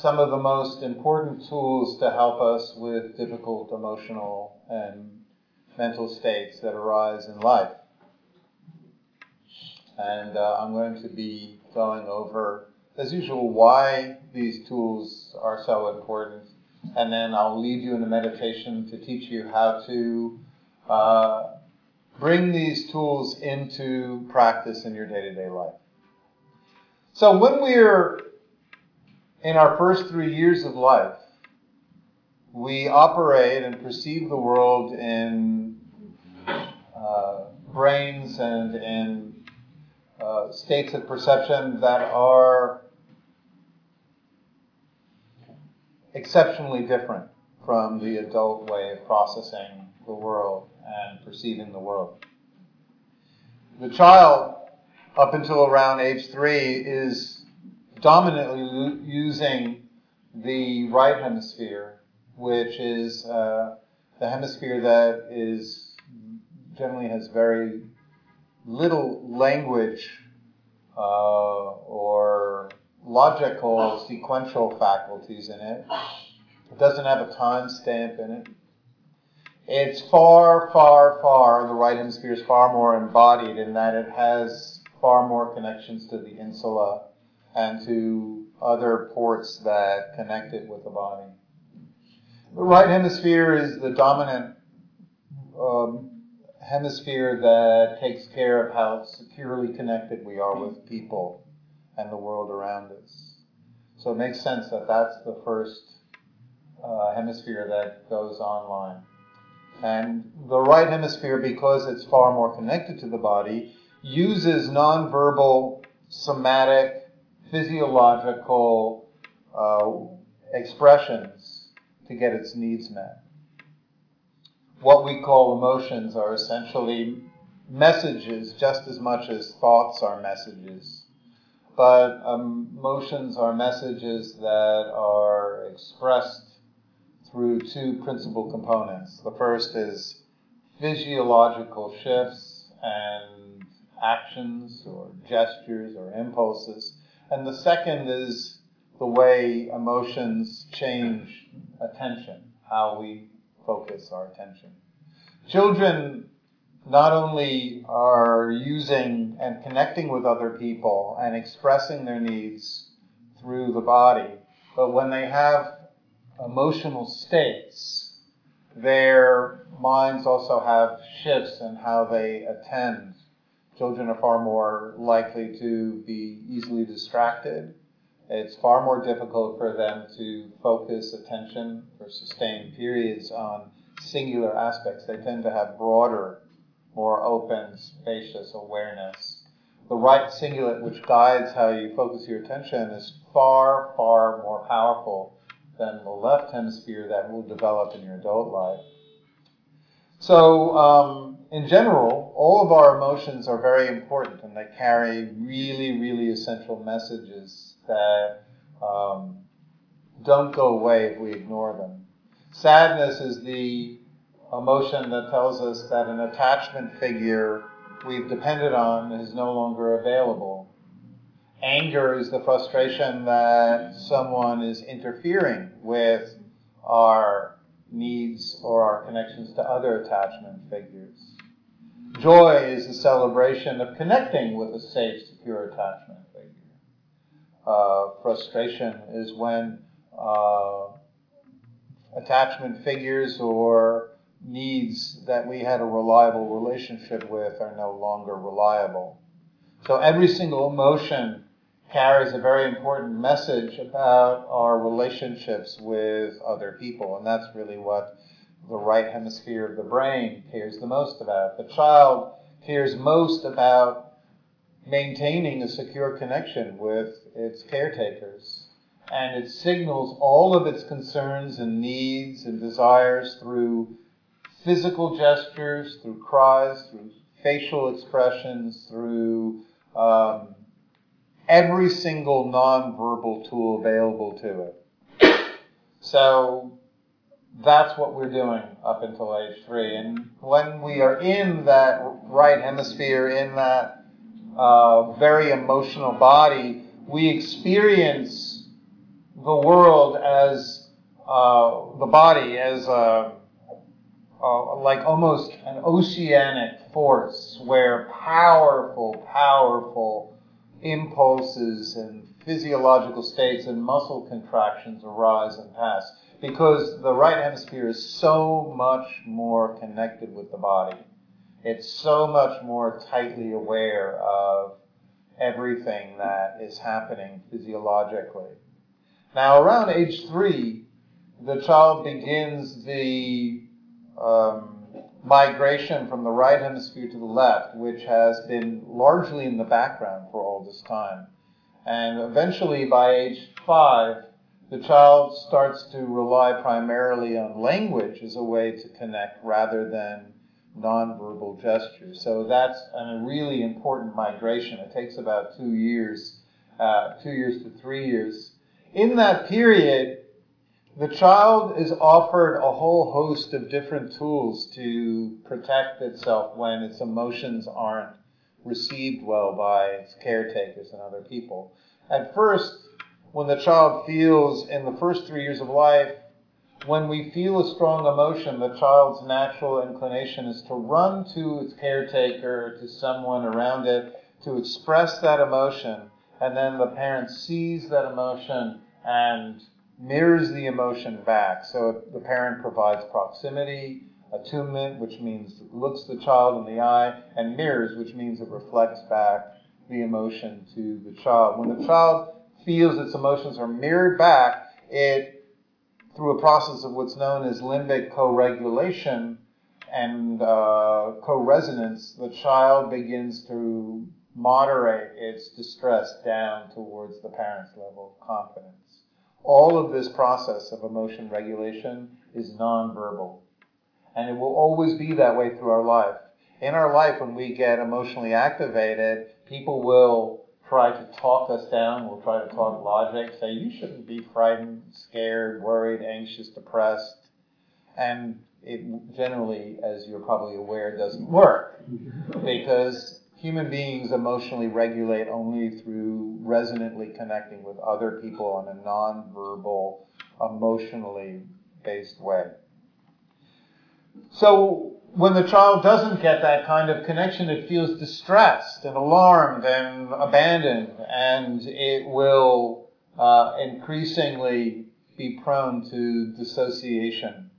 some of the most important tools to help us with difficult emotional and mental states that arise in life. And uh, I'm going to be going over, as usual, why these tools are so important. And then I'll lead you in a meditation to teach you how to uh, bring these tools into practice in your day to day life. So when we're in our first three years of life, we operate and perceive the world in uh, brains and in uh, states of perception that are exceptionally different from the adult way of processing the world and perceiving the world. The child, up until around age three, is dominantly using the right hemisphere, which is uh, the hemisphere that is generally has very little language uh, or logical sequential faculties in it. It doesn't have a time stamp in it. It's far, far, far, the right hemisphere is far more embodied in that it has far more connections to the insula and to other ports that connect it with the body. The right hemisphere is the dominant um, hemisphere that takes care of how securely connected we are with people and the world around us. So it makes sense that that's the first uh, hemisphere that goes online. And the right hemisphere, because it's far more connected to the body, uses nonverbal, somatic, physiological uh, expressions to get its needs met. What we call emotions are essentially messages just as much as thoughts are messages. But emotions are messages that are expressed through two principal components. The first is physiological shifts and actions or gestures or impulses. And the second is the way emotions change attention, how we focus our attention. Children not only are using and connecting with other people and expressing their needs through the body, but when they have emotional states, their minds also have shifts in how they attend. Children are far more likely to be easily distracted. It's far more difficult for them to focus attention for sustained periods on singular aspects. They tend to have broader, more open, spacious awareness. The right cingulate, which guides how you focus your attention, is far, far more powerful than the left hemisphere that will develop in your adult life. So, um, in general, all of our emotions are very important and they carry really, really essential messages that um, don't go away if we ignore them. Sadness is the emotion that tells us that an attachment figure we've depended on is no longer available. Anger is the frustration that someone is interfering with our needs or our connections to other attachment figures. Joy is the celebration of connecting with a safe, secure attachment figure. Uh, frustration is when uh, attachment figures or needs that we had a reliable relationship with are no longer reliable. So every single emotion carries a very important message about our relationships with other people. And that's really what the right hemisphere of the brain cares the most about. The child cares most about maintaining a secure connection with its caretakers. And it signals all of its concerns and needs and desires through physical gestures, through cries, through facial expressions, through um, every single nonverbal tool available to it. So that's what we're doing up until age three. And when we are in that right hemisphere, in that uh, very emotional body, we experience the world as uh, the body as a, uh, like almost an oceanic force where powerful, powerful impulses and physiological states and muscle contractions arise and pass because the right hemisphere is so much more connected with the body. It's so much more tightly aware of everything that is happening physiologically. Now, around age three, the child begins the um, migration from the right hemisphere to the left, which has been largely in the background for all this time. And eventually, by age five, the child starts to rely primarily on language as a way to connect rather than nonverbal gestures. So that's a really important migration. It takes about two years, uh, two years to three years. In that period, the child is offered a whole host of different tools to protect itself when its emotions aren't received well by its caretakers and other people. At first, when the child feels in the first three years of life, when we feel a strong emotion, the child's natural inclination is to run to its caretaker, to someone around it, to express that emotion, and then the parent sees that emotion and mirrors the emotion back. So the parent provides proximity, attunement, which means looks the child in the eye, and mirrors, which means it reflects back the emotion to the child. When the child feels its emotions are mirrored back, it, through a process of what's known as limbic co-regulation and uh, co-resonance, the child begins to moderate its distress down towards the parent's level of confidence. All of this process of emotion regulation is nonverbal. And it will always be that way through our life. In our life, when we get emotionally activated, people will try to talk us down, will try to talk logic, say, you shouldn't be frightened, scared, worried, anxious, depressed. And it generally, as you're probably aware, doesn't work. Because human beings emotionally regulate only through resonantly connecting with other people in a non-verbal, emotionally based way. So when the child doesn't get that kind of connection, it feels distressed and alarmed and abandoned, and it will uh, increasingly be prone to dissociation.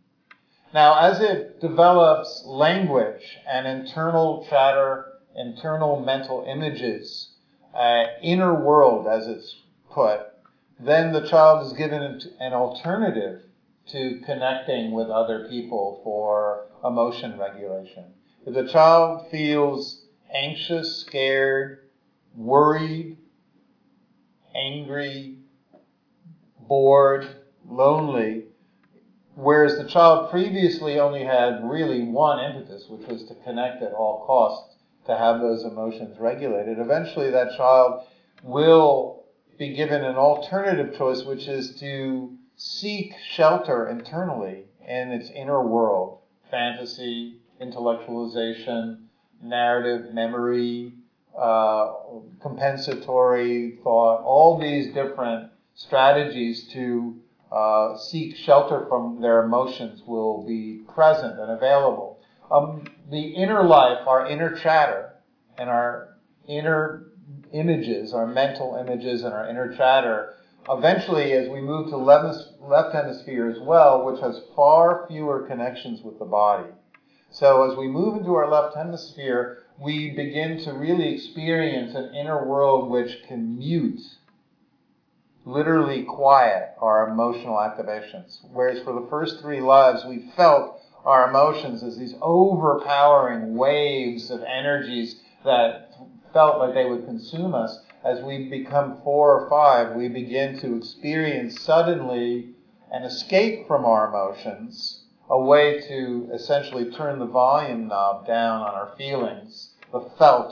Now, as it develops language and internal chatter internal mental images, uh, inner world, as it's put, then the child is given an alternative to connecting with other people for emotion regulation. If the child feels anxious, scared, worried, angry, bored, lonely, whereas the child previously only had really one impetus, which was to connect at all costs, to have those emotions regulated. Eventually, that child will be given an alternative choice, which is to seek shelter internally in its inner world fantasy, intellectualization, narrative, memory, uh, compensatory thought, all these different strategies to uh, seek shelter from their emotions will be present and available. Um, the inner life, our inner chatter, and our inner images, our mental images, and our inner chatter, eventually, as we move to left, hemisphere as well, which has far fewer connections with the body. So as we move into our left hemisphere, we begin to really experience an inner world which can mute, literally quiet our emotional activations. Whereas for the first three lives, we felt our emotions as these overpowering waves of energies that felt like they would consume us. As we become four or five, we begin to experience suddenly an escape from our emotions, a way to essentially turn the volume knob down on our feelings, the felt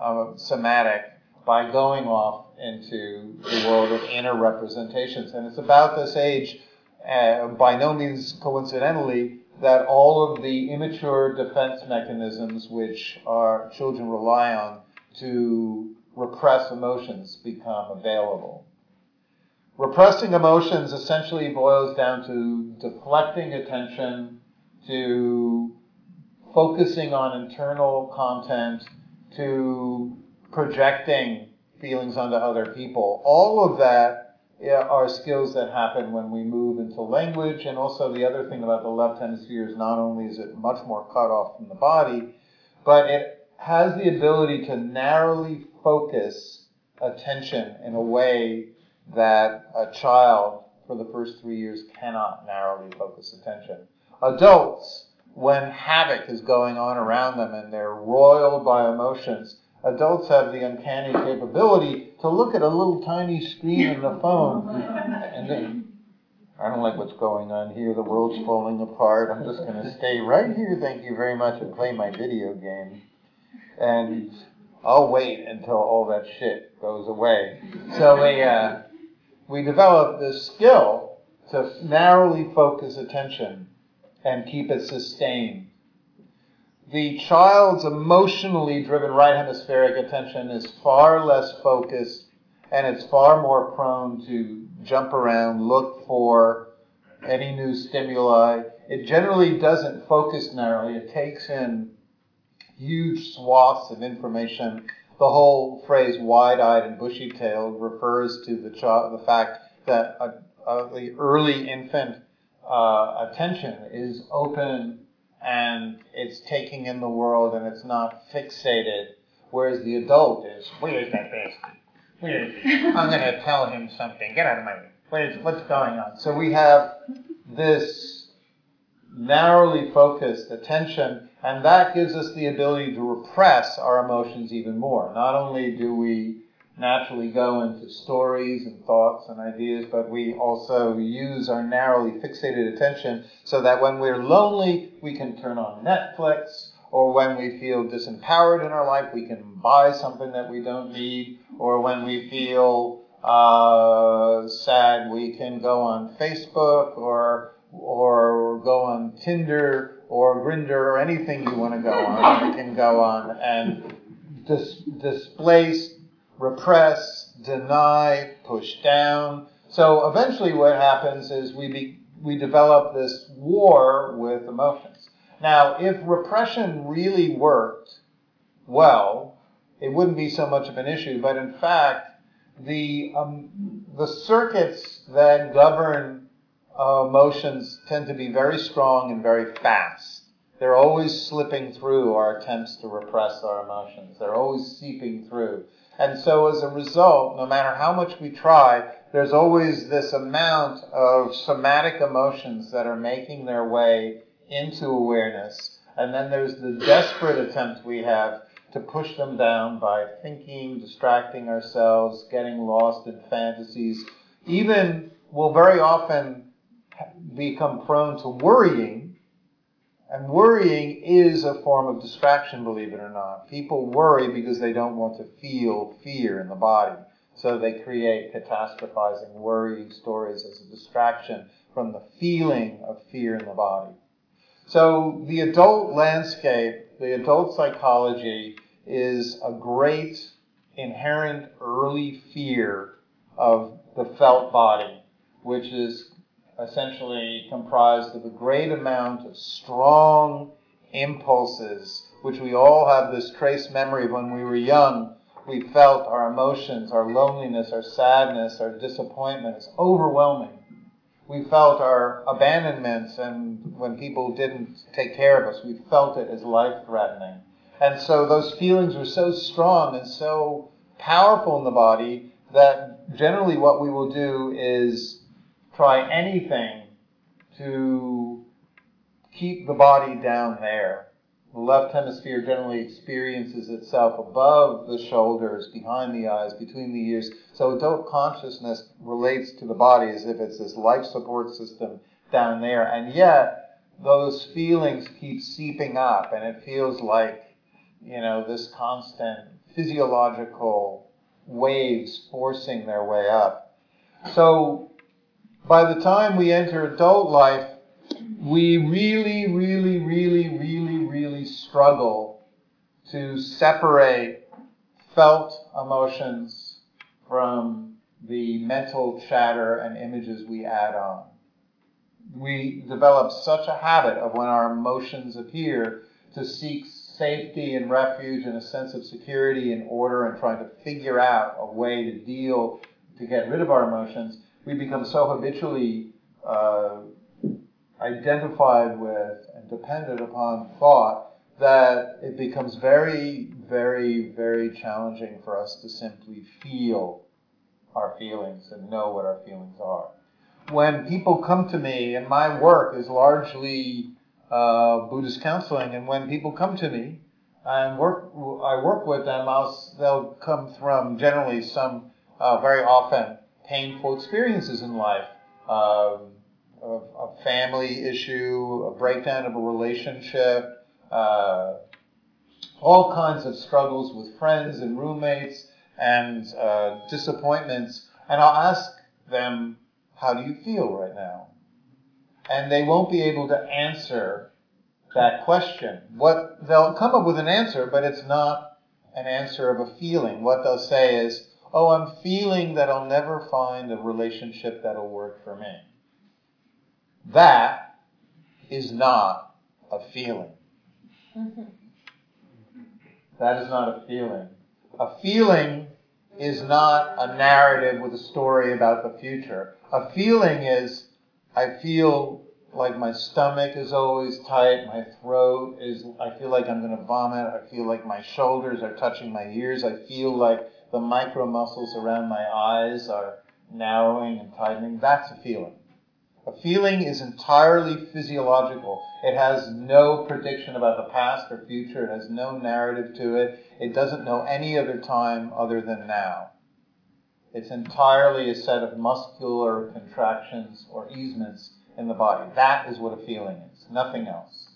uh, somatic, by going off into the world of inner representations. And it's about this age, uh, by no means coincidentally, that all of the immature defense mechanisms which our children rely on to repress emotions become available. repressing emotions essentially boils down to deflecting attention, to focusing on internal content, to projecting feelings onto other people. All of that are skills that happen when we move into language. And also, the other thing about the left hemisphere is not only is it much more cut off from the body, but it has the ability to narrowly focus attention in a way that a child for the first three years cannot narrowly focus attention. Adults, when havoc is going on around them and they're roiled by emotions, adults have the uncanny capability to look at a little tiny screen in the phone and then I don't like what's going on here. The world's falling apart. I'm just going to stay right here. Thank you very much and play my video game. And I'll wait until all that shit goes away. So we, uh, we develop this skill to narrowly focus attention and keep it sustained the child's emotionally driven right hemispheric attention is far less focused and it's far more prone to jump around, look for any new stimuli. It generally doesn't focus narrowly, it takes in huge swaths of information. The whole phrase wide eyed and bushy tailed refers to the, child, the fact that a, a, the early infant uh, attention is open and it's taking in the world and it's not fixated. Whereas the adult is, where's that bastard? Where is he? I'm going to tell him something. Get out of my way. Where's, what's going on? So we have this narrowly focused attention, and that gives us the ability to repress our emotions even more. Not only do we naturally go into stories and thoughts and ideas, but we also use our narrowly fixated attention so that when we're lonely, we can turn on Netflix, or when we feel disempowered in our life, we can buy something that we don't need, or when we feel uh, sad, we can go on Facebook or or go on Tinder or Grindr or anything you want to go on. Can go on and dis- displace repress, deny, push down. So eventually, what happens is we be, we develop this war with emotions. Now, if repression really worked well, it wouldn't be so much of an issue. But in fact, the um, the circuits that govern uh, emotions tend to be very strong and very fast. They're always slipping through our attempts to repress our emotions. They're always seeping through. And so as a result, no matter how much we try, there's always this amount of somatic emotions that are making their way into awareness. And then there's the desperate attempt we have to push them down by thinking, distracting ourselves, getting lost in fantasies. Even will very often become prone to worrying and worrying is a form of distraction, believe it or not. People worry because they don't want to feel fear in the body. So they create catastrophizing, worrying stories as a distraction from the feeling of fear in the body. So the adult landscape, the adult psychology, is a great inherent early fear of the felt body, which is essentially comprised of a great amount of strong impulses, which we all have this trace memory of when we were young. We felt our emotions, our loneliness, our sadness, our disappointment is overwhelming. We felt our abandonments, and when people didn't take care of us, we felt it as life threatening. And so those feelings were so strong and so powerful in the body that generally what we will do is try anything to keep the body down there. The left hemisphere generally experiences itself above the shoulders, behind the eyes, between the ears. So adult consciousness relates to the body as if it's this life support system down there. And yet, those feelings keep seeping up, and it feels like, you know, this constant physiological waves forcing their way up. So by the time we enter adult life, we really, really, really, really, really struggle to separate felt emotions from the mental chatter and images we add on. We develop such a habit of when our emotions appear to seek safety and refuge and a sense of security and order and trying to figure out a way to deal, to get rid of our emotions, we become so habitually uh, identified with and dependent upon thought that it becomes very, very, very challenging for us to simply feel our feelings and know what our feelings are. When people come to me, and my work is largely uh, Buddhist counseling, and when people come to me and work, I work with them, I'll, they'll come from generally some uh, very often painful experiences in life. Um, a family issue, a breakdown of a relationship, uh, all kinds of struggles with friends and roommates and uh, disappointments. And I'll ask them, How do you feel right now? And they won't be able to answer that question. What they'll come up with an answer, but it's not an answer of a feeling. What they'll say is, Oh, I'm feeling that I'll never find a relationship that'll work for me. That is not a feeling. That is not a feeling. A feeling is not a narrative with a story about the future. A feeling is, I feel like my stomach is always tight, my throat is, I feel like I'm going to vomit, I feel like my shoulders are touching my ears, I feel like the micro muscles around my eyes are narrowing and tightening. That's a feeling. A feeling is entirely physiological. It has no prediction about the past or future. It has no narrative to it. It doesn't know any other time other than now. It's entirely a set of muscular contractions or easements in the body. That is what a feeling is, nothing else.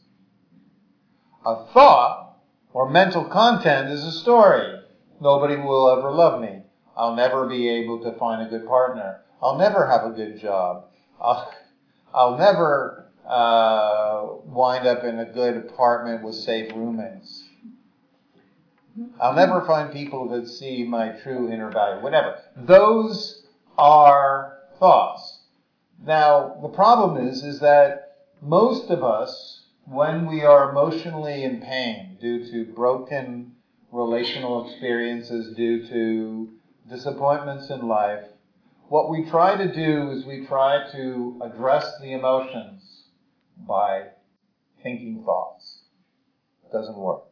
A thought or mental content is a story. Nobody will ever love me. I'll never be able to find a good partner. I'll never have a good job. I'll, I'll never uh, wind up in a good apartment with safe roommates. I'll never find people that see my true inner value. Whatever. Those are thoughts. Now, the problem is, is that most of us, when we are emotionally in pain due to broken relational experiences, due to disappointments in life, what we try to do is we try to address the emotions by thinking thoughts. It doesn't work.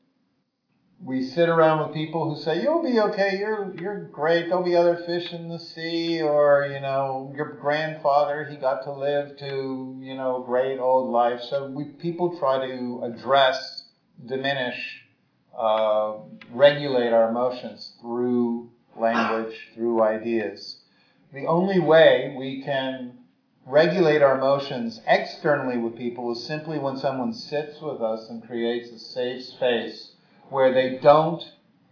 We sit around with people who say, You'll be okay, you're, you're great, there'll be other fish in the sea, or, you know, your grandfather, he got to live to, you know, great old life. So we, people try to address, diminish, uh, regulate our emotions through language, through ideas. The only way we can regulate our emotions externally with people is simply when someone sits with us and creates a safe space where they don't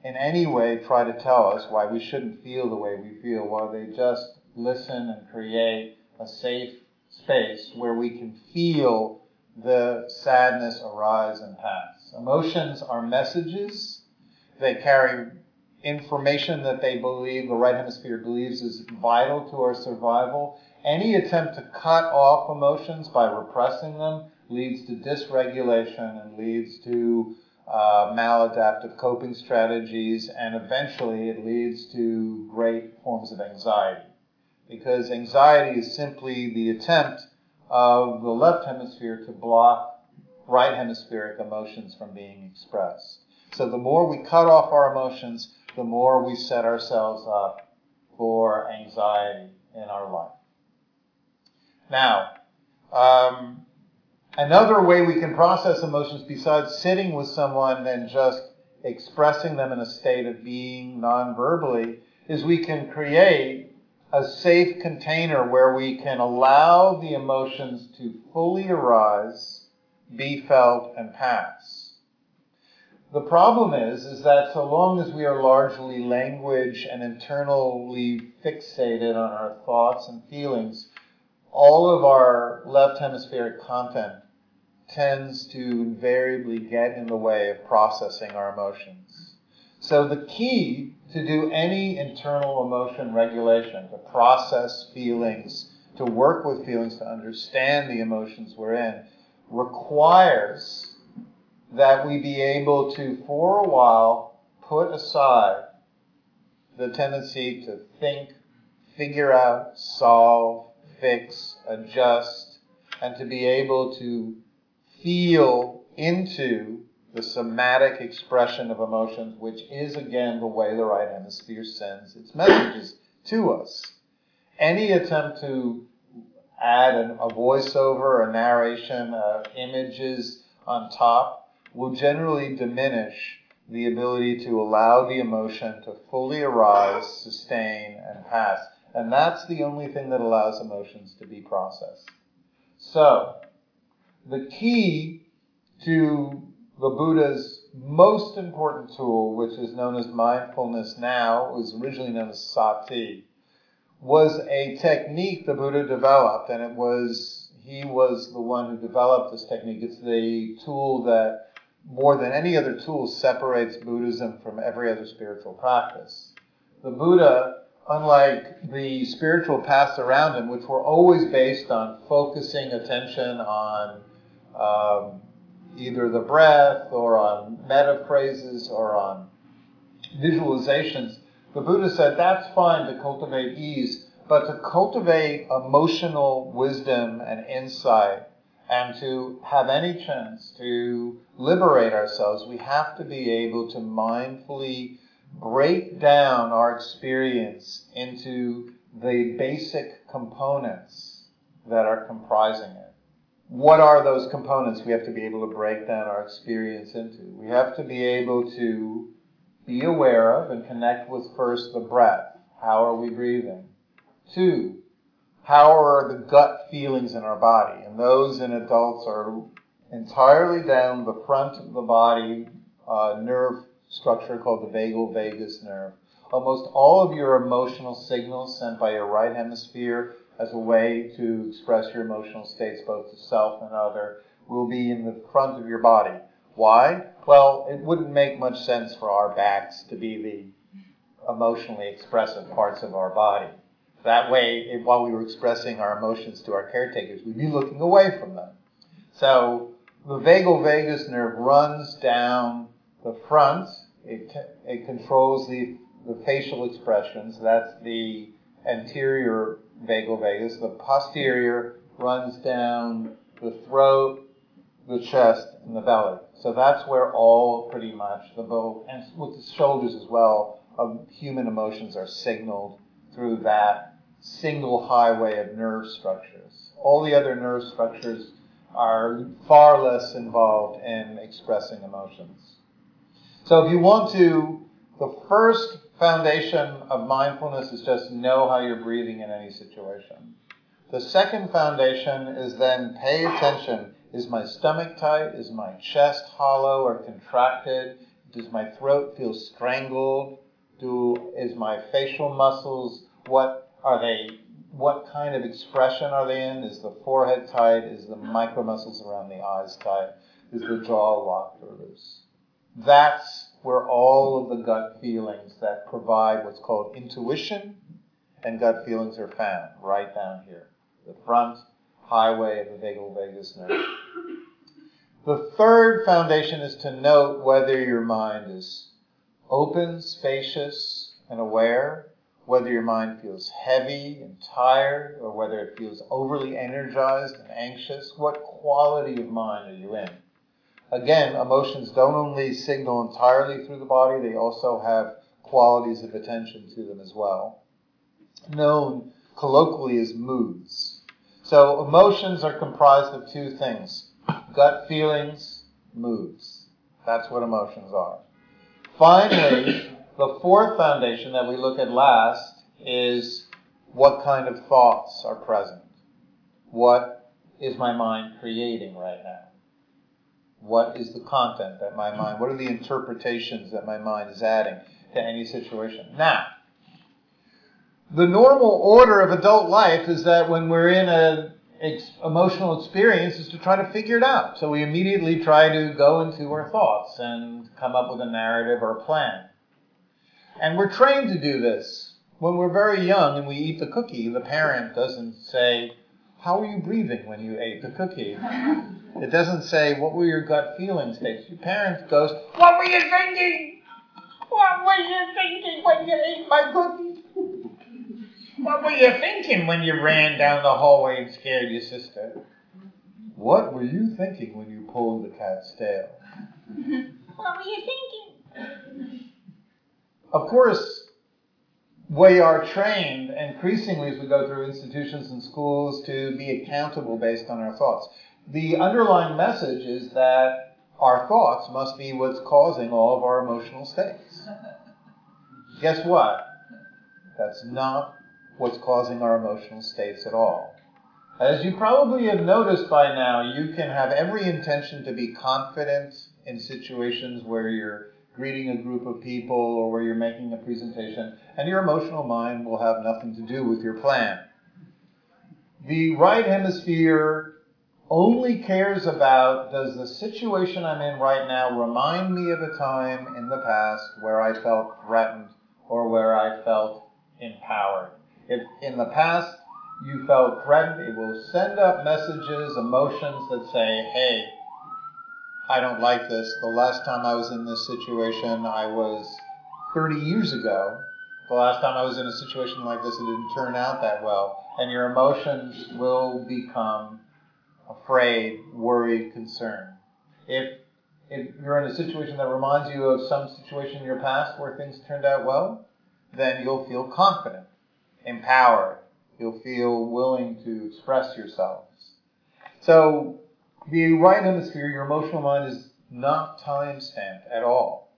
in any way try to tell us why we shouldn't feel the way we feel, while they just listen and create a safe space where we can feel the sadness arise and pass. Emotions are messages. They carry information that they believe, the right hemisphere believes is vital to our survival. Any attempt to cut off emotions by repressing them leads to dysregulation and leads to uh, maladaptive coping strategies, and eventually it leads to great forms of anxiety. Because anxiety is simply the attempt of the left hemisphere to block right hemispheric emotions from being expressed. So the more we cut off our emotions, the more we set ourselves up for anxiety in our life. Now, um, another way we can process emotions besides sitting with someone and just expressing them in a state of being non-verbally is we can create a safe container where we can allow the emotions to fully arise, be felt, and pass. The problem is, is that so long as we are largely language and internally fixated on our thoughts and feelings, all of our left hemispheric content tends to invariably get in the way of processing our emotions. So the key to do any internal emotion regulation, to process feelings, to work with feelings, to understand the emotions we're in, requires that we be able to, for a while, put aside the tendency to think, figure out, solve, fix, adjust, and to be able to feel into the somatic expression of emotions, which is again the way the right hemisphere sends its messages to us. Any attempt to add an, a voiceover, a narration, uh, images on top will generally diminish the ability to allow the emotion to fully arise, sustain, and pass. And that's the only thing that allows emotions to be processed. So, the key to the Buddha's most important tool, which is known as mindfulness now, was originally known as sati, was a technique the Buddha developed, and it was he was the one who developed this technique. It's the tool that more than any other tool separates Buddhism from every other spiritual practice. The Buddha, unlike the spiritual paths around him, which were always based on focusing attention on um, either the breath or on metta phrases or on visualizations, the Buddha said that's fine to cultivate ease, but to cultivate emotional wisdom and insight and to have any chance to liberate ourselves, we have to be able to mindfully break down our experience into the basic components that are comprising it what are those components we have to be able to break down our experience into? We have to be able to be aware of and connect with first the breath. How are we breathing? Two, how are the gut feelings in our body? And those in adults are entirely down the front of the body uh, nerve structure called the vagal vagus nerve. Almost all of your emotional signals sent by your right hemisphere as a way to express your emotional states both to self and other will be in the front of your body. Why? Well, it wouldn't make much sense for our backs to be the emotionally expressive parts of our body. That way, while we were expressing our emotions to our caretakers, we'd be looking away from them. So the vagal vagus nerve runs down the front. It, it controls the, the facial expressions. That's the anterior vagal vagus. The posterior runs down the throat, the chest, and the belly. So that's where all pretty much the both, and with the shoulders as well, of human emotions are signaled through that single highway of nerve structures. All the other nerve structures are far less involved in expressing emotions. So if you want to, the first foundation of mindfulness is just know how you're breathing in any situation. The second foundation is then pay attention. Is my stomach tight? Is my chest hollow or contracted? Does my throat feel strangled? Do is my facial muscles what are they what kind of expression are they in? Is the forehead tight? Is the micro muscles around the eyes tight? Is the jaw locked or loose? That's where all of the gut feelings that provide what's called intuition and gut feelings are found, right down here. The front highway of the vagal vagus nerve. The third foundation is to note whether your mind is open, spacious, and aware, whether your mind feels heavy and tired, or whether it feels overly energized and anxious. What quality of mind are you in? Again, emotions don't only signal entirely through the body, they also have qualities of attention to them as well. Known colloquially as moods. So emotions are comprised of two things gut feelings, moods. That's what emotions are. Finally, the fourth foundation that we look at last is what kind of thoughts are present? What is my mind creating right now? What is the content that my mind, what are the interpretations that my mind is adding to any situation? Now, the normal order of adult life is that when we're in an ex- emotional experience is to try to figure it out. So we immediately try to go into our thoughts and come up with a narrative or a plan. And we're trained to do this. When we're very young and we eat the cookie, the parent doesn't say, How were you breathing when you ate the cookie? It doesn't say, What were your gut feelings? Your parent goes, What were you thinking? What were you thinking when you ate my cookie? What were you thinking when you ran down the hallway and scared your sister? What were you thinking when you pulled the cat's tail? what were you thinking? Of course, we are trained increasingly as we go through institutions and schools to be accountable based on our thoughts. The underlying message is that our thoughts must be what's causing all of our emotional states. Guess what? That's not what's causing our emotional states at all. As you probably have noticed by now, you can have every intention to be confident in situations where you're greeting a group of people or where you're making a presentation, and your emotional mind will have nothing to do with your plan. The right hemisphere only cares about does the situation I'm in right now remind me of a time in the past where I felt threatened or where I felt empowered. If in the past you felt threatened, it will send up messages, emotions that say, hey, I don't like this. The last time I was in this situation, I was 30 years ago. The last time I was in a situation like this, it didn't turn out that well. And your emotions will become afraid, worried, concerned. If, if you're in a situation that reminds you of some situation in your past where things turned out well, then you'll feel confident, empowered. You'll feel willing to express yourselves. So the right hemisphere, your emotional mind, is not time stamped at all.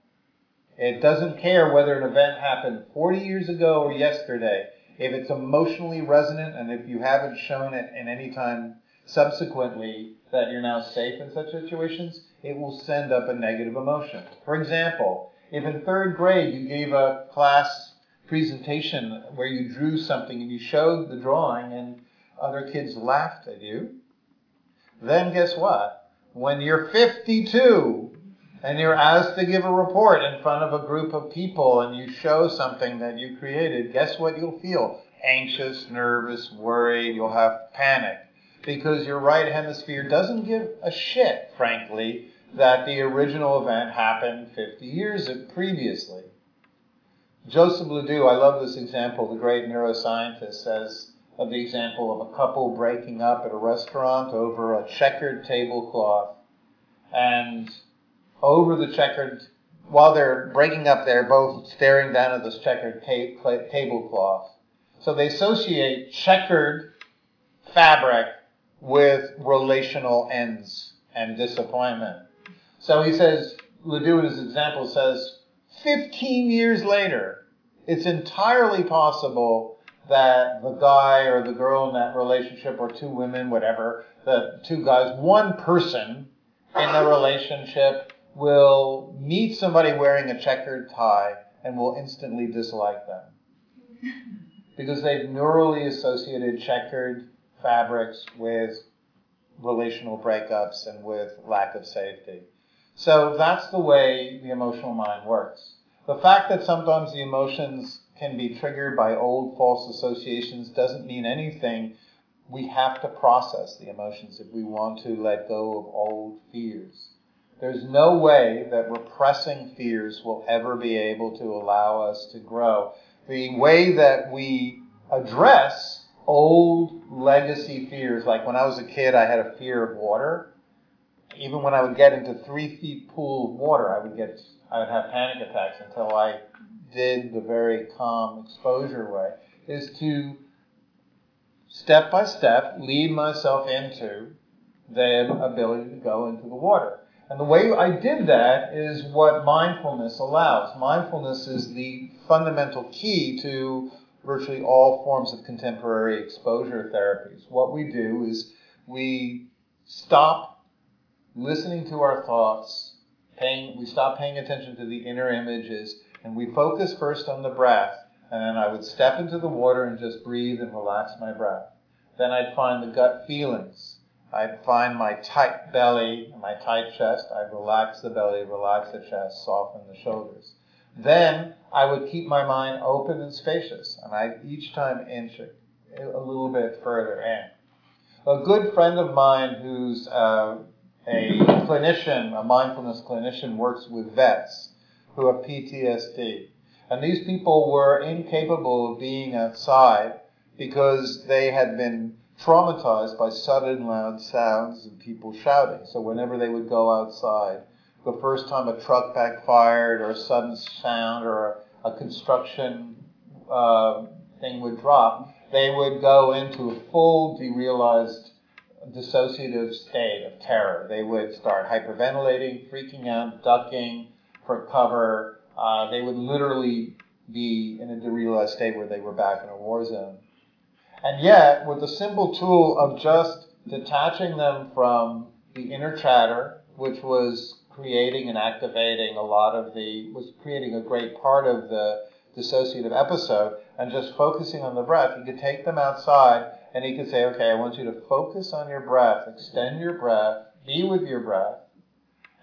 It doesn't care whether an event happened 40 years ago or yesterday. If it's emotionally resonant and if you haven't shown it in any time subsequently that you're now safe in such situations, it will send up a negative emotion. For example, if in third grade you gave a class presentation where you drew something and you showed the drawing and other kids laughed at you, then guess what? When you're 52 and you're asked to give a report in front of a group of people and you show something that you created, guess what you'll feel? Anxious, nervous, worried, you'll have panic. Because your right hemisphere doesn't give a shit, frankly, that the original event happened 50 years previously. Joseph LeDoux, I love this example, the great neuroscientist, says of the example of a couple breaking up at a restaurant over a checkered tablecloth. And over the checkered, while they're breaking up, they're both staring down at this checkered ta- tablecloth. So they associate checkered fabric with relational ends and disappointment. So he says, LeDoux in his example says, 15 years later, it's entirely possible that the guy or the girl in that relationship, or two women, whatever, the two guys, one person in the relationship will meet somebody wearing a checkered tie and will instantly dislike them. Because they've neurally associated checkered fabrics with relational breakups and with lack of safety. So that's the way the emotional mind works. The fact that sometimes the emotions can be triggered by old false associations doesn't mean anything. We have to process the emotions if we want to let go of old fears. There's no way that repressing fears will ever be able to allow us to grow. The way that we address old legacy fears, like when I was a kid, I had a fear of water. Even when I would get into three feet pool of water, I would get, I would have panic attacks until I did the very calm exposure way, is to step by step lead myself into the ability to go into the water. And the way I did that is what mindfulness allows. Mindfulness is the fundamental key to virtually all forms of contemporary exposure therapies. What we do is we stop listening to our thoughts, paying, we stop paying attention to the inner images, and we focus first on the breath, and then I would step into the water and just breathe and relax my breath. Then I'd find the gut feelings. I'd find my tight belly, my tight chest. I'd relax the belly, relax the chest, soften the shoulders. Then I would keep my mind open and spacious, and I'd each time inch it a little bit further in. A good friend of mine who's uh, a clinician, a mindfulness clinician, works with vets who have PTSD. And these people were incapable of being outside because they had been traumatized by sudden loud sounds and people shouting. So whenever they would go outside, the first time a truck backfired or a sudden sound or a, construction uh, thing would drop, they would go into a full derealized dissociative state of terror. They would start hyperventilating, freaking out, ducking for cover. Uh, they would literally be in a derealized state where they were back in a war zone. And yet, with the simple tool of just detaching them from the inner chatter, which was creating and activating a lot of the, was creating a great part of the dissociative episode, and just focusing on the breath, you could take them outside and he could say, okay, I want you to focus on your breath, extend your breath, be with your breath,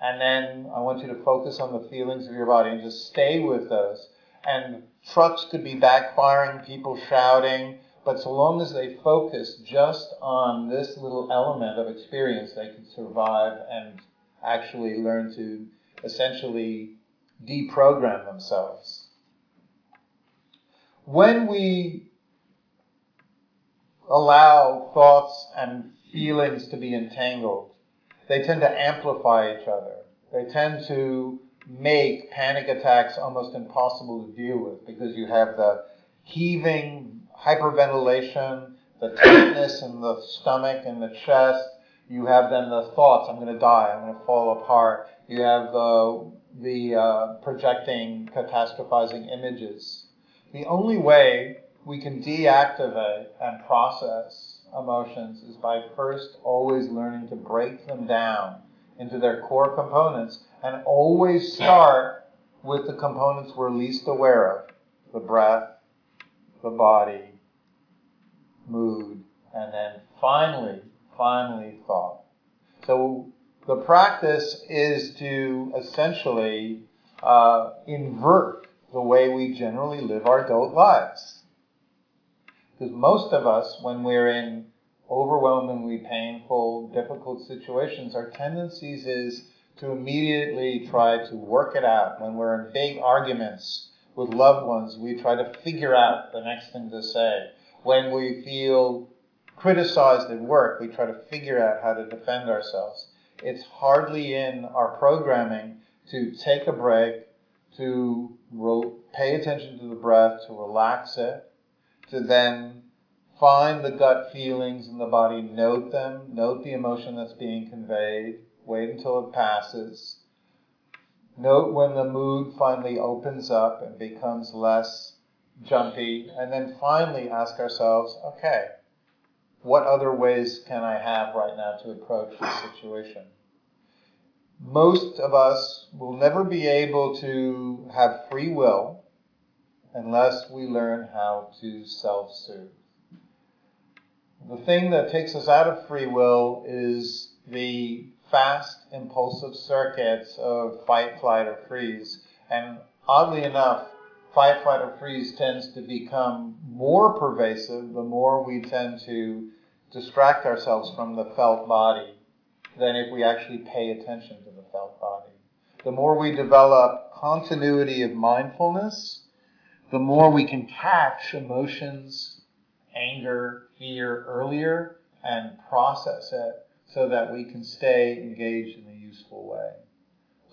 and then I want you to focus on the feelings of your body and just stay with those. And trucks could be backfiring, people shouting, but so long as they focus just on this little element of experience, they could survive and actually learn to essentially deprogram themselves. When we allow thoughts and feelings to be entangled, they tend to amplify each other. They tend to make panic attacks almost impossible to deal with because you have the heaving, hyperventilation, the tightness in the stomach and the chest. You have then the thoughts, I'm going to die, I'm going to fall apart. You have the, the uh, projecting, catastrophizing images. The only way we can deactivate and process emotions is by first always learning to break them down into their core components and always start with the components we're least aware of the breath, the body, mood, and then finally, finally, thought. So the practice is to essentially uh, invert the way we generally live our adult lives. Because most of us, when we're in overwhelmingly painful, difficult situations, our tendencies is to immediately try to work it out. When we're in big arguments with loved ones, we try to figure out the next thing to say. When we feel criticized at work, we try to figure out how to defend ourselves. It's hardly in our programming to take a break, to pay attention to the breath, to relax it, to then find the gut feelings in the body, note them, note the emotion that's being conveyed, wait until it passes. Note when the mood finally opens up and becomes less jumpy, and then finally ask ourselves, okay, what other ways can I have right now to approach this situation? Most of us will never be able to have free will unless we learn how to self soothe. The thing that takes us out of free will is the fast, impulsive circuits of fight, flight, or freeze. And oddly enough, fight, flight, or freeze tends to become more pervasive the more we tend to distract ourselves from the felt body than if we actually pay attention to the felt body. The more we develop continuity of mindfulness, the more we can catch emotions, anger, fear earlier and process it so that we can stay engaged in a useful way.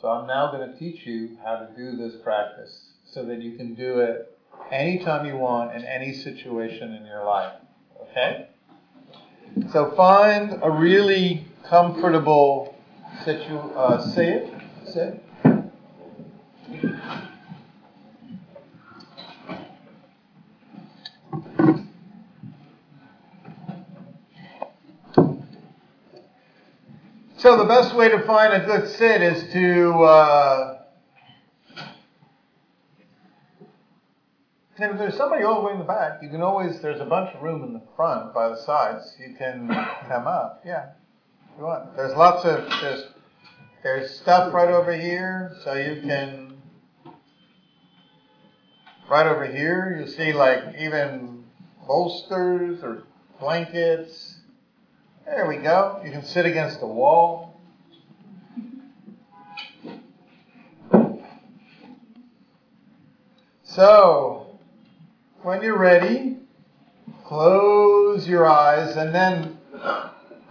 So I'm now going to teach you how to do this practice so that you can do it anytime you want in any situation in your life. Okay? So find a really comfortable situ uh, sit. Sit. So the best way to find a good sit is to uh, if there's somebody all the way in the back, you can always there's a bunch of room in the front by the sides. You can come up. Yeah. You want. There's lots of there's there's stuff right over here, so you can right over here, you'll see like even bolsters or blankets. There we go. You can sit against the wall. So, when you're ready, close your eyes and then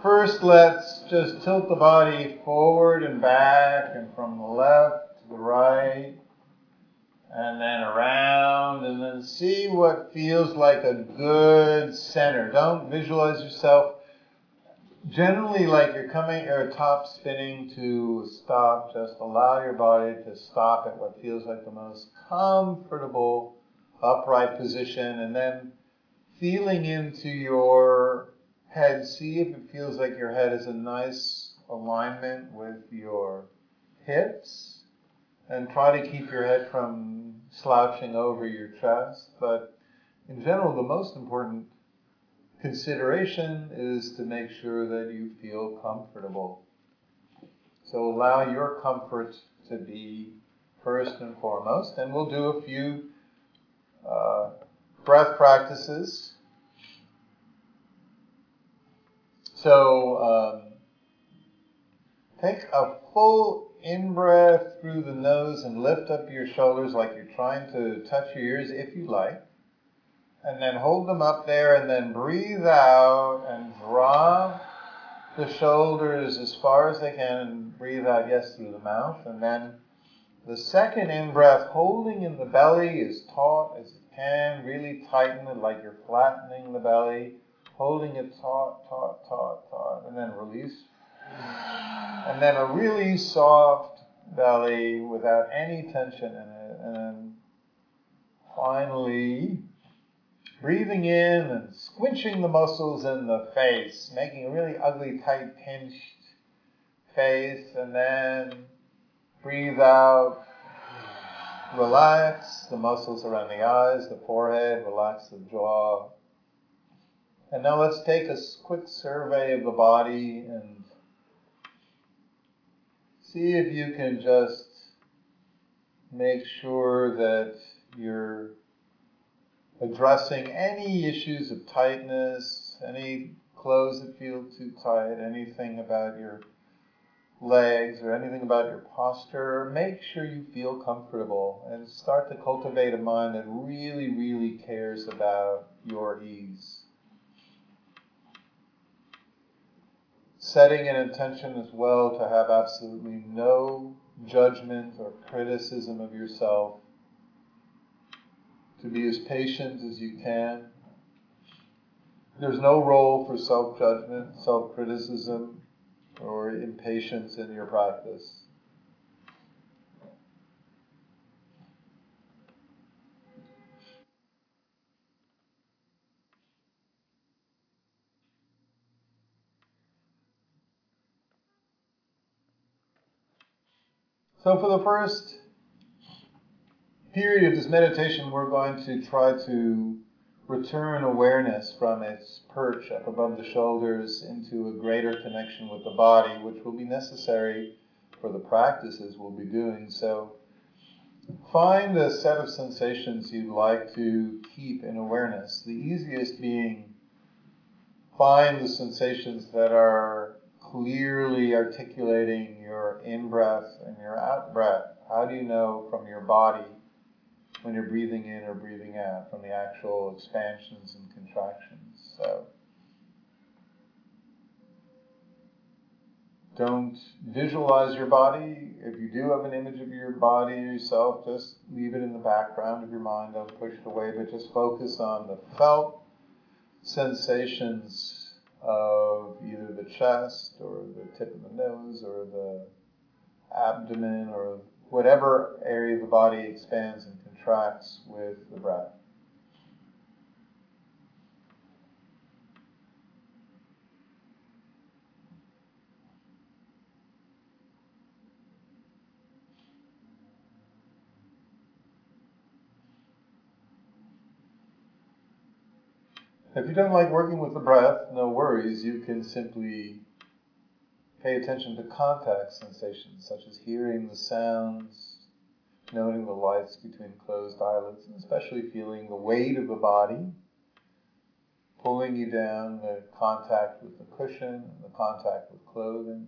first let's just tilt the body forward and back and from the left to the right and then around and then see what feels like a good center. Don't visualize yourself generally like you're coming or top spinning to stop. Just allow your body to stop at what feels like the most comfortable upright position and then feeling into your head. See if it feels like your head is a nice alignment with your hips and try to keep your head from slouching over your chest. But in general, the most important consideration is to make sure that you feel comfortable. So allow your comfort to be first and foremost, and we'll do a few uh, breath practices. So um, take a full in breath through the nose and lift up your shoulders like you're trying to touch your ears if you like and then hold them up there and then breathe out and draw the shoulders as far as they can and breathe out, yes, through the mouth. And then the second in breath, holding in the belly as taut as you can, really tighten it like you're flattening the belly, holding it taut, taut, taut, taut, and then release. And then a really soft belly without any tension in it. And then finally, Breathing in and squinching the muscles in the face, making a really ugly, tight, pinched face, and then breathe out. Relax the muscles around the eyes, the forehead, relax the jaw. And now let's take a quick survey of the body and see if you can just make sure that you're addressing any issues of tightness, any clothes that feel too tight, anything about your legs or anything about your posture, make sure you feel comfortable and start to cultivate a mind that really, really cares about your ease. Setting an intention as well to have absolutely no judgment or criticism of yourself to be as patient as you can. There's no role for self judgment, self criticism, or impatience in your practice. So, for the first period of this meditation, we're going to try to return awareness from its perch up above the shoulders into a greater connection with the body, which will be necessary for the practices we'll be doing. So, find a set of sensations you'd like to keep in awareness. The easiest being find the sensations that are clearly articulating your in breath and your out breath. How do you know from your body when you're breathing in or breathing out from the actual expansions and contractions. So don't visualize your body. If you do have an image of your body yourself, just leave it in the background of your mind. Don't push it away, but just focus on the felt sensations of either the chest or the tip of the nose or the abdomen or whatever area of the body expands and contracts with the breath. If you don't like working with the breath, no worries. You can simply pay attention to contact sensations, such as hearing the sounds noting the lights between closed eyelids, and especially feeling the weight of the body pulling you down, the contact with the cushion, the contact with clothing.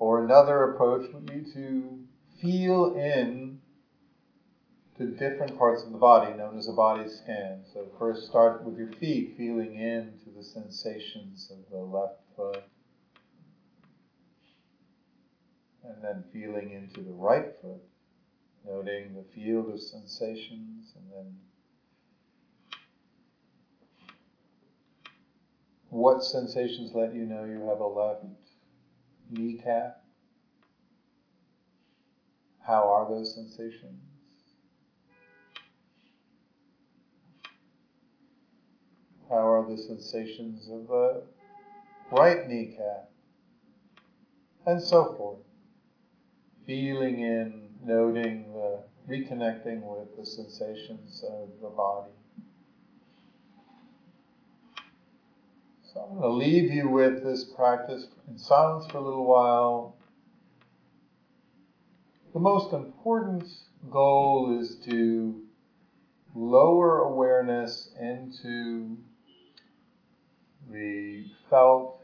Or another approach would be to feel in to different parts of the body, known as a body scan. So first start with your feet, feeling in to the sensations of the left foot. And then feeling into the right foot, noting the field of sensations, and then what sensations let you know you have a left kneecap? How are those sensations? How are the sensations of the right kneecap? And so forth. Feeling in, noting the, reconnecting with the sensations of the body. So I'm going to leave you with this practice in silence for a little while. The most important goal is to lower awareness into the felt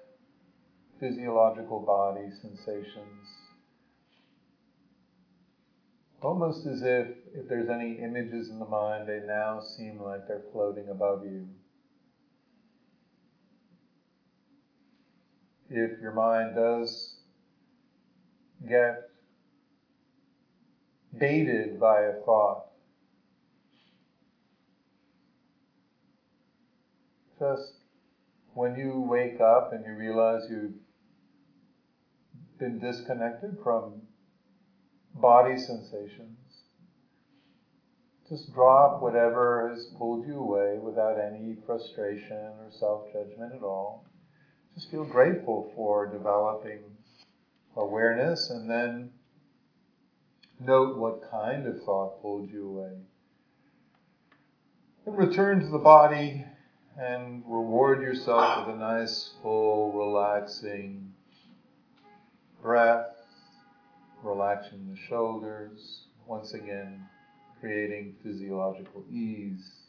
physiological body sensations. Almost as if, if there's any images in the mind, they now seem like they're floating above you. If your mind does get baited by a thought, just when you wake up and you realize you've been disconnected from body sensations, just drop whatever has pulled you away without any frustration or self judgment at all. Just feel grateful for developing awareness and then note what kind of thought pulled you away. And return to the body and reward yourself with a nice, full, relaxing breath, relaxing the shoulders, once again creating physiological ease.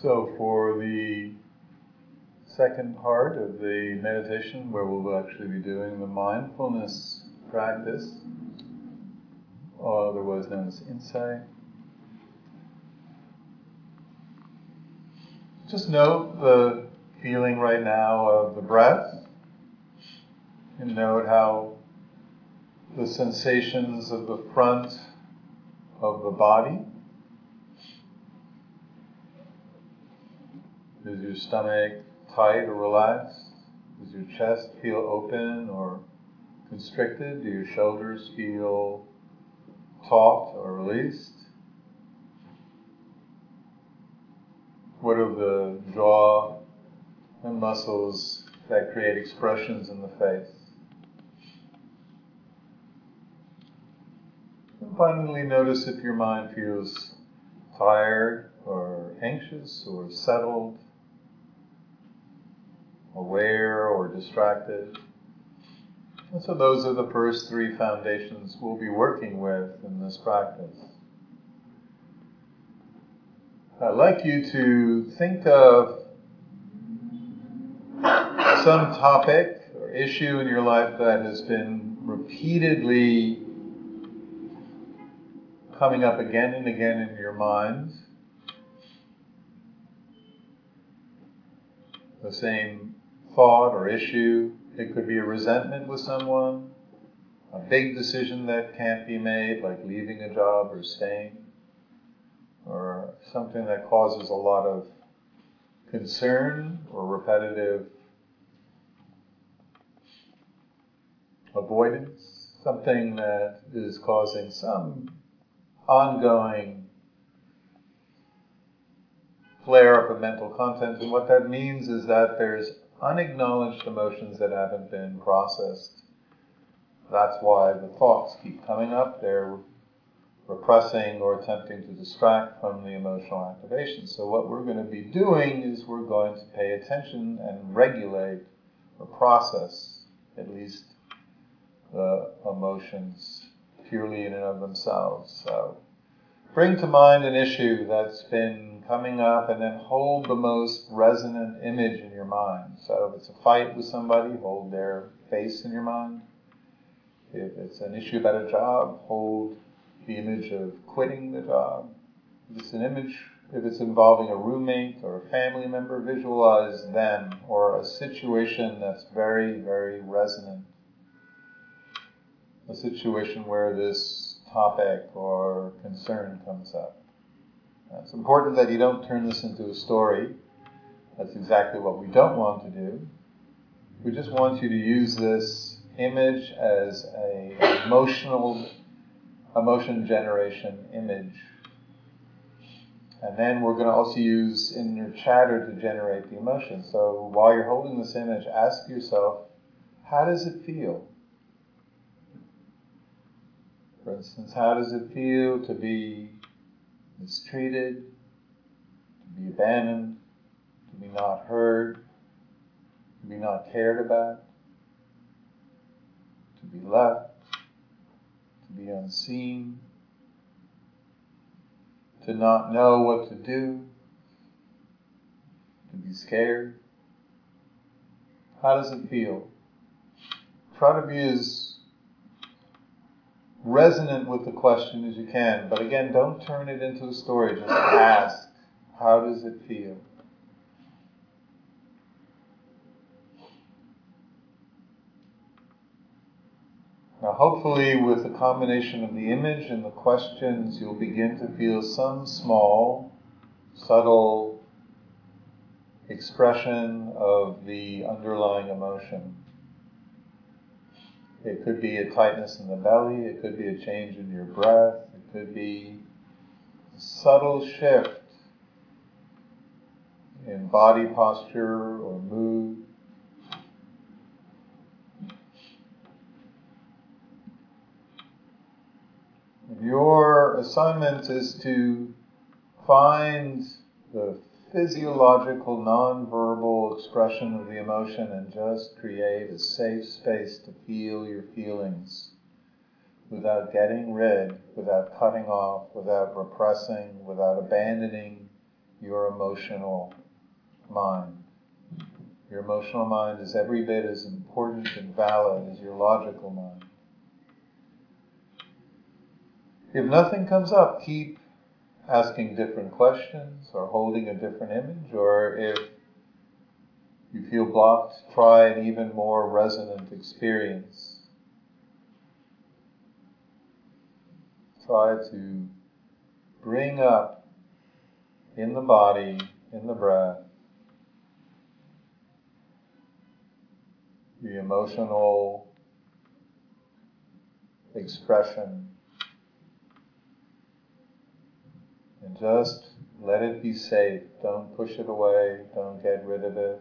So, for the second part of the meditation, where we'll actually be doing the mindfulness practice, otherwise known as insight, just note the feeling right now of the breath, and note how the sensations of the front of the body Is your stomach tight or relaxed? Does your chest feel open or constricted? Do your shoulders feel taut or released? What are the jaw and muscles that create expressions in the face? And finally, notice if your mind feels tired or anxious or settled aware or distracted. And so those are the first three foundations we'll be working with in this practice. I'd like you to think of some topic or issue in your life that has been repeatedly coming up again and again in your mind. The same thought or issue. It could be a resentment with someone, a big decision that can't be made, like leaving a job or staying, or something that causes a lot of concern or repetitive avoidance, something that is causing some ongoing flare up of mental content. And what that means is that there's unacknowledged emotions that haven't been processed. That's why the thoughts keep coming up. They're repressing or attempting to distract from the emotional activation. So, what we're going to be doing is we're going to pay attention and regulate or process at least the emotions purely in and of themselves. So, bring to mind an issue that's been coming up and then hold the most resonant image in your mind. So if it's a fight with somebody, hold their face in your mind. If it's an issue about a job, hold the image of quitting the job. If it's an image, if it's involving a roommate or a family member, visualize them or a situation that's very, very resonant. A situation where this topic or concern comes up. Uh, it's important that you don't turn this into a story. That's exactly what we don't want to do. We just want you to use this image as a emotional emotion generation image. And then we're going to also use inner chatter to generate the emotion. So while you're holding this image, ask yourself, how does it feel? For instance, how does it feel to be mistreated, to be abandoned, to be not heard, to be not cared about, to be left, to be unseen, to not know what to do, to be scared. How does it feel? Try to be as resonant with the question as you can. But again, don't turn it into a story. Just ask, how does it feel? Now, hopefully, with the combination of the image and the questions, you'll begin to feel some small, subtle expression of the underlying emotion. It could be a tightness in the belly, it could be a change in your breath, it could be a subtle shift in body posture or mood. Your assignment is to find the physiological, non-verbal expression of the emotion and just create a safe space to feel your feelings without getting rid, without cutting off, without repressing, without abandoning your emotional mind. Your emotional mind is every bit as important and valid as your logical mind. If nothing comes up, keep asking different questions or holding a different image, or if you feel blocked, try an even more resonant experience. Try to bring up in the body, in the breath, the emotional expression and just let it be safe. Don't push it away. Don't get rid of it.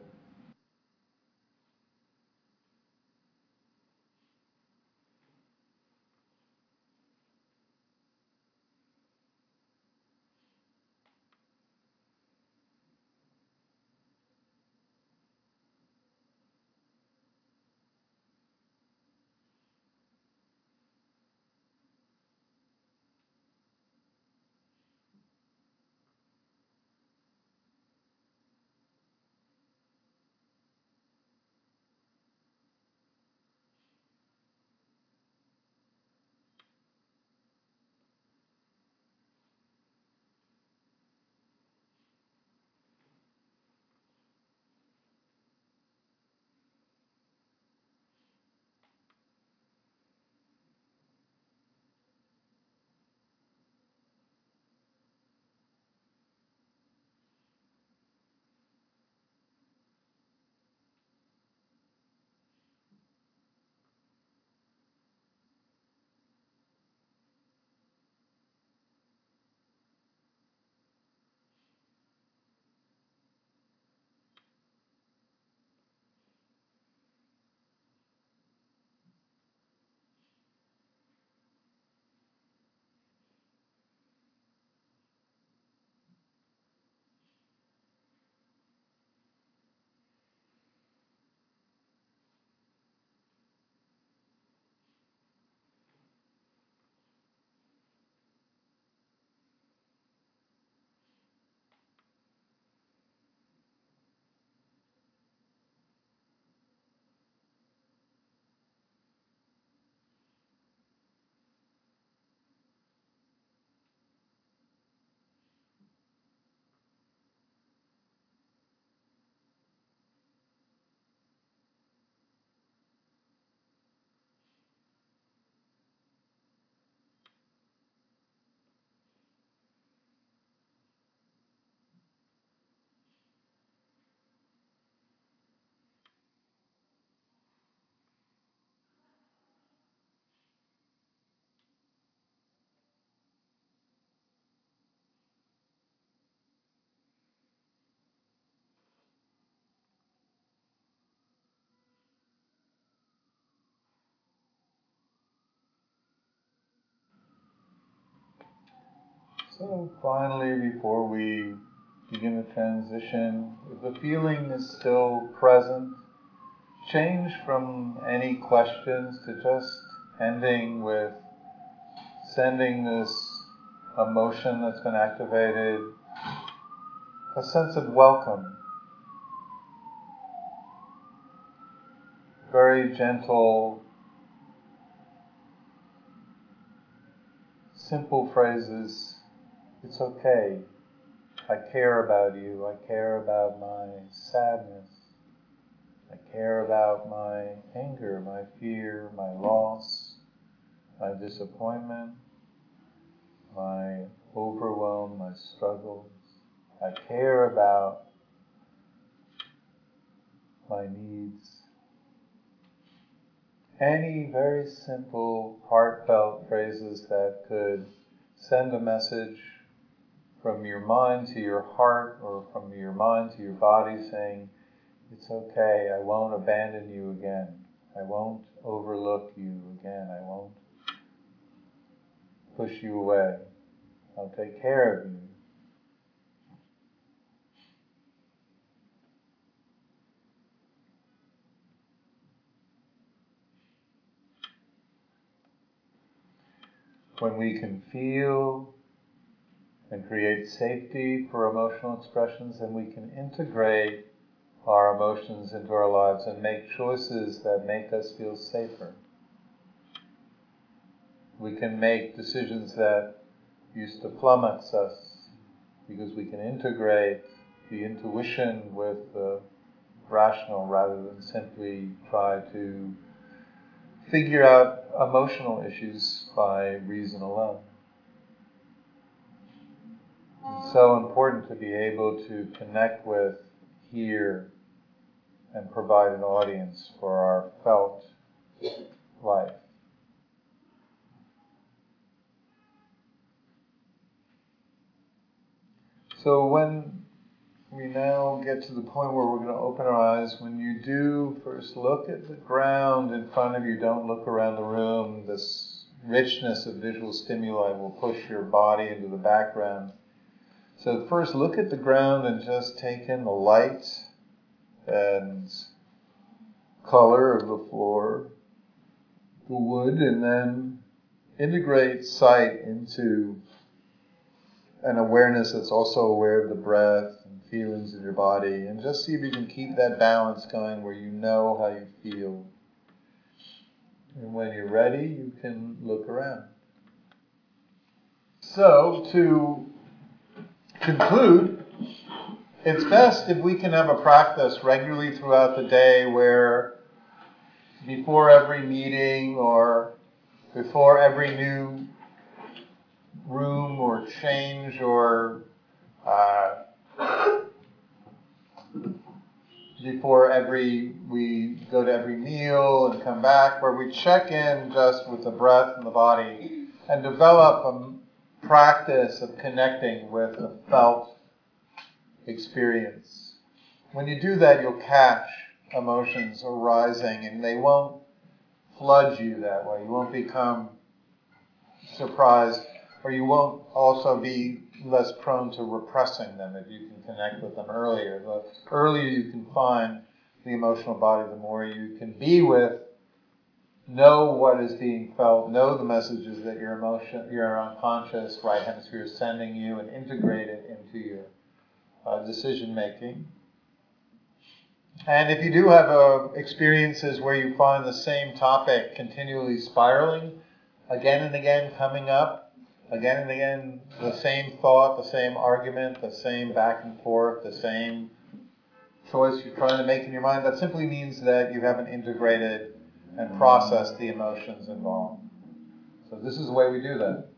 So finally, before we begin the transition, if the feeling is still present, change from any questions to just ending with sending this emotion that's been activated a sense of welcome. Very gentle, simple phrases it's okay. I care about you. I care about my sadness. I care about my anger, my fear, my loss, my disappointment, my overwhelm, my struggles. I care about my needs. Any very simple, heartfelt phrases that could send a message from your mind to your heart or from your mind to your body saying, It's okay, I won't abandon you again. I won't overlook you again. I won't push you away. I'll take care of you. When we can feel and create safety for emotional expressions, and we can integrate our emotions into our lives and make choices that make us feel safer. We can make decisions that used to flummox us because we can integrate the intuition with the rational rather than simply try to figure out emotional issues by reason alone. So important to be able to connect with, hear, and provide an audience for our felt life. So when we now get to the point where we're going to open our eyes, when you do, first look at the ground in front of you, don't look around the room. This richness of visual stimuli will push your body into the background. So first look at the ground and just take in the light and color of the floor, the wood, and then integrate sight into an awareness that's also aware of the breath and feelings of your body, and just see if you can keep that balance going where you know how you feel. And when you're ready, you can look around. So, to conclude, it's best if we can have a practice regularly throughout the day where before every meeting or before every new room or change or uh, before every we go to every meal and come back where we check in just with the breath and the body and develop a practice of connecting with a felt experience when you do that you'll catch emotions arising and they won't flood you that way you won't become surprised or you won't also be less prone to repressing them if you can connect with them earlier. The earlier you can find the emotional body, the more you can be with, know what is being felt, know the messages that your emotion, your unconscious right hemisphere is sending you, and integrate it into your uh, decision making. And if you do have uh, experiences where you find the same topic continually spiraling, again and again coming up, again and again the same thought, the same argument, the same back and forth, the same choice you're trying to make in your mind, that simply means that you haven't integrated and process the emotions involved. So this is the way we do that.